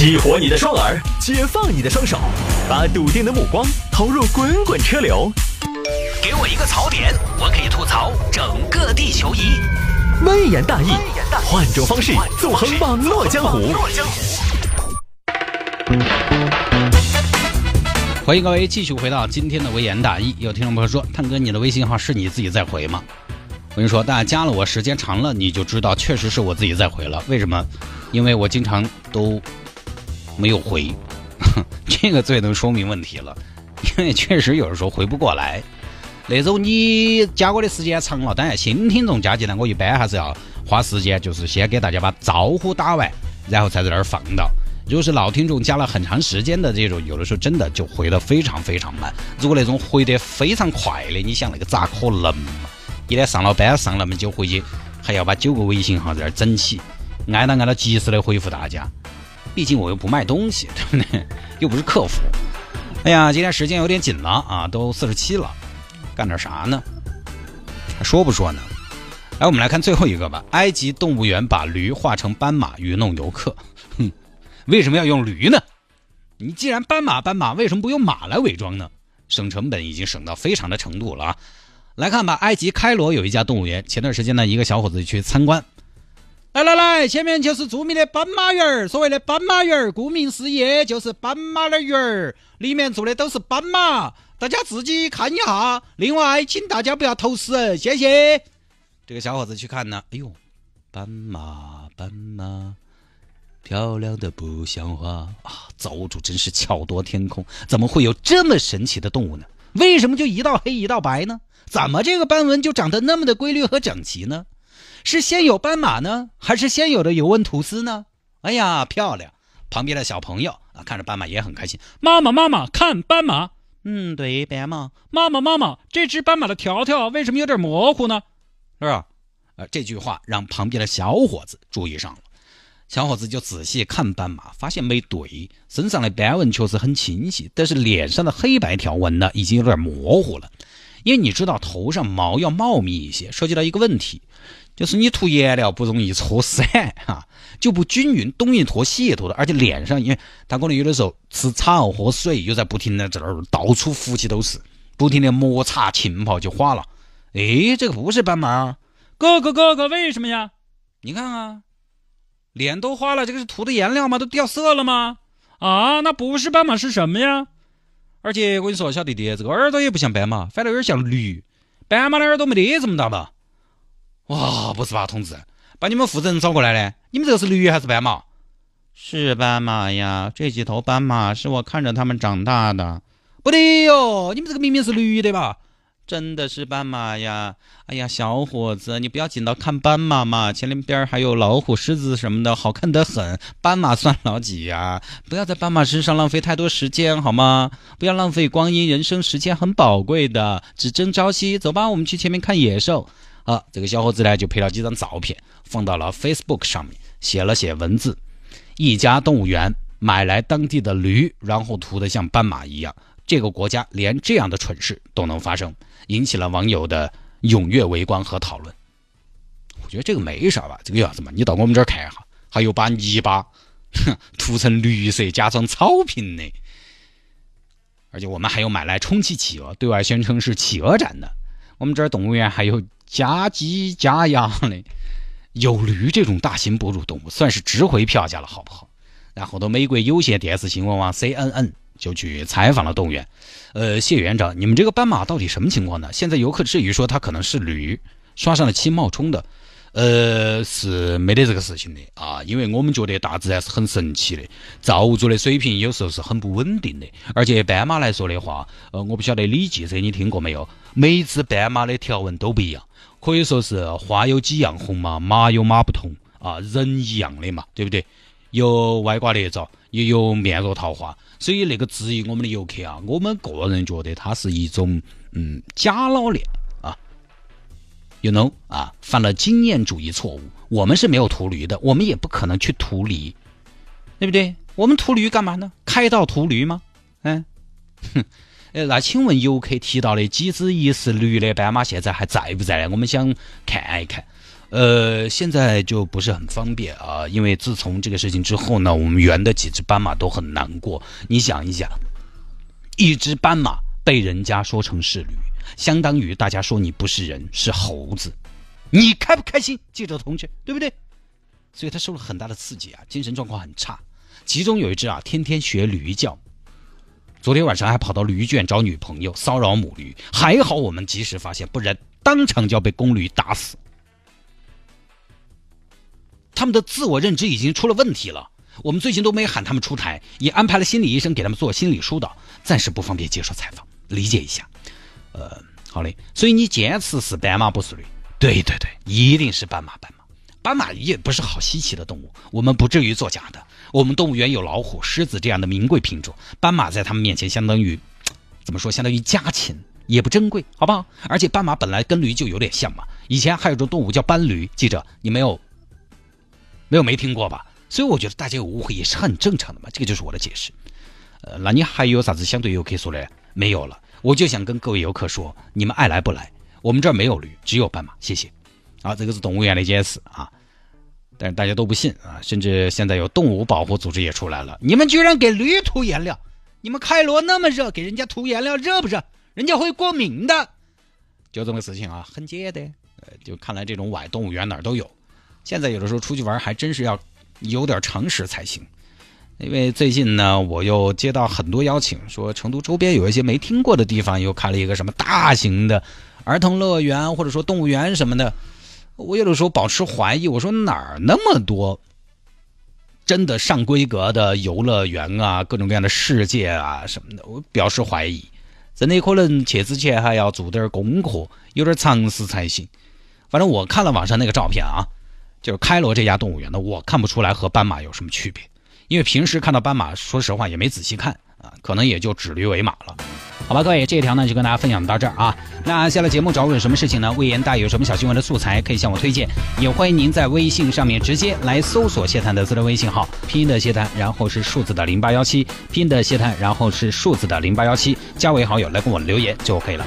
激活你的双耳，解放你的双手，把笃定的目光投入滚滚车流。给我一个槽点，我可以吐槽整个地球仪。微言大义，换种方式纵横网络江湖。欢迎各位继续回到今天的微言大义。有听众朋友说：“探哥，你的微信号是你自己在回吗？”我跟你说，大家加了我时间长了，你就知道确实是我自己在回了。为什么？因为我经常都没有回，这个最能说明问题了。因为确实有的时候回不过来。那种你加我的时间长了，当然新听众加进来，我一般还是要花时间，就是先给大家把招呼打完，然后才在那儿放到。如果是老听众加了很长时间的这种，有的时候真的就回得非常非常慢。如果那种回得非常快的，你想那个咋可能嘛？一天上了班上那么久回去，还要把九个微信号在那儿整起，挨到挨到及时的回复大家。毕竟我又不卖东西，对不对？又不是客服。哎呀，今天时间有点紧了啊，都四十七了。干点啥呢？还说不说呢？来，我们来看最后一个吧。埃及动物园把驴画成斑马愚弄游客。哼，为什么要用驴呢？你既然斑马斑马，为什么不用马来伪装呢？省成本已经省到非常的程度了啊！来看吧，埃及开罗有一家动物园。前段时间呢，一个小伙子去参观。来来来，前面就是著名的斑马园儿。所谓的斑马园儿，顾名思义就是斑马的园儿，里面住的都是斑马。大家自己看一下，另外请大家不要投食，谢谢。这个小伙子去看呢，哎呦，斑马，斑马，漂亮的不像话啊！造物主真是巧夺天工，怎么会有这么神奇的动物呢？为什么就一道黑一道白呢？怎么这个斑纹就长得那么的规律和整齐呢？是先有斑马呢，还是先有的尤文图斯呢？哎呀，漂亮！旁边的小朋友啊，看着斑马也很开心。妈妈，妈妈，看斑马。嗯，对，斑马。妈妈，妈妈，这只斑马的条条为什么有点模糊呢？是吧？呃，这句话让旁边的小伙子注意上了。小伙子就仔细看斑马，发现没对，身上的斑纹确实很清晰，但是脸上的黑白条纹呢，已经有点模糊了。因为你知道，头上毛要茂密一些，涉及到一个问题，就是你涂颜料不容易搓散哈，就不均匀，东一坨西一坨的，而且脸上，因为他可能有的时候吃草喝水，又在不停的这儿到处浮起都是，不停的摩擦浸泡就花了。哎，这个不是斑马，哥哥哥哥，为什么呀？你看啊，脸都花了，这个是涂的颜料吗？都掉色了吗？啊，那不是斑马是什么呀？而且我跟你说，小弟弟，这个耳朵也不像斑马，反正有点像驴。斑马的耳朵没得这么大吧？哇，不是吧，同志，把你们负责人找过来嘞！你们这个是驴还是斑马？是斑马呀，这几头斑马是我看着它们长大的。不对哟，你们这个明明是驴的吧？真的是斑马呀！哎呀，小伙子，你不要紧到看斑马嘛，前边还有老虎、狮子什么的，好看得很。斑马算老几呀？不要在斑马身上浪费太多时间，好吗？不要浪费光阴，人生时间很宝贵的，只争朝夕。走吧，我们去前面看野兽。啊，这个小伙子呢，就拍了几张照片，放到了 Facebook 上面，写了写文字：一家动物园买来当地的驴，然后涂得像斑马一样。这个国家连这样的蠢事都能发生。引起了网友的踊跃围观和讨论。我觉得这个没啥吧，这个样子嘛，你到我们这儿看一下，还有把泥巴涂成绿色加上草坪的，而且我们还有买来充气企鹅，对外宣称是企鹅展的。我们这儿动物园还有家鸡家鸭的，有驴这种大型哺乳动物算是值回票价了，好不好？然后，美国有线电视新闻网 CNN。就去采访了动物园，呃，谢园长，你们这个斑马到底什么情况呢？现在游客质疑说它可能是驴，刷上了漆冒充的，呃，是没得这个事情的啊，因为我们觉得大自然是很神奇的，造物主的水平有时候是很不稳定的，而且斑马来说的话，呃，我不晓得李记者你听过没有？每只斑马的条纹都不一样，可以说是花有几样红嘛，马有马不同啊，人一样的嘛，对不对？有歪瓜裂枣，也有面若桃花。所以那个质疑我们的游客啊，我们个人觉得它是一种嗯假老练，you know 啊，犯了经验主义错误。我们是没有涂驴的，我们也不可能去涂驴，对不对？我们涂驴干嘛呢？开道涂驴吗？嗯，哼，呃，那请问游客提到的几只疑似驴的斑马现在还在不在呢？我们想看一看。呃，现在就不是很方便啊，因为自从这个事情之后呢，我们园的几只斑马都很难过。你想一想，一只斑马被人家说成是驴，相当于大家说你不是人，是猴子，你开不开心？记者同志，对不对？所以他受了很大的刺激啊，精神状况很差。其中有一只啊，天天学驴叫，昨天晚上还跑到驴圈找女朋友，骚扰母驴。还好我们及时发现，不然当场就要被公驴打死。他们的自我认知已经出了问题了。我们最近都没喊他们出台，也安排了心理医生给他们做心理疏导，暂时不方便接受采访，理解一下。呃，好嘞。所以你坚持是斑马不是驴？对对对，一定是斑马斑马。斑马也不是好稀奇的动物，我们不至于作假的。我们动物园有老虎、狮子这样的名贵品种，斑马在他们面前相当于怎么说？相当于家禽，也不珍贵，好不好？而且斑马本来跟驴就有点像嘛。以前还有种动物叫斑驴，记着你没有？没有没听过吧？所以我觉得大家有误会也是很正常的嘛。这个就是我的解释。呃，那你还有啥子相对有可以说的？没有了。我就想跟各位游客说，你们爱来不来？我们这儿没有驴，只有斑马。谢谢。啊，这个是动物园的解释啊。但是大家都不信啊，甚至现在有动物保护组织也出来了。你们居然给驴涂颜料？你们开罗那么热，给人家涂颜料热不热？人家会过敏的。就这么个事情啊，很简单。呃，就看来这种崴动物园哪儿都有。现在有的时候出去玩还真是要有点常识才行，因为最近呢，我又接到很多邀请，说成都周边有一些没听过的地方又开了一个什么大型的儿童乐园或者说动物园什么的，我有的时候保持怀疑，我说哪儿那么多真的上规格的游乐园啊，各种各样的世界啊什么的，我表示怀疑，真的可能去之前还要做点功课，有点常识才行。反正我看了网上那个照片啊。就是开罗这家动物园的，我看不出来和斑马有什么区别，因为平时看到斑马，说实话也没仔细看啊，可能也就指驴为马了。好吧，各位，这一条呢就跟大家分享到这儿啊。那下了节目找我有什么事情呢？魏延大有什么小新闻的素材可以向我推荐，也欢迎您在微信上面直接来搜索谢探的私人微信号，拼音的谢探，然后是数字的零八幺七，拼音的谢探，然后是数字的零八幺七，加为好友来跟我留言就可以了。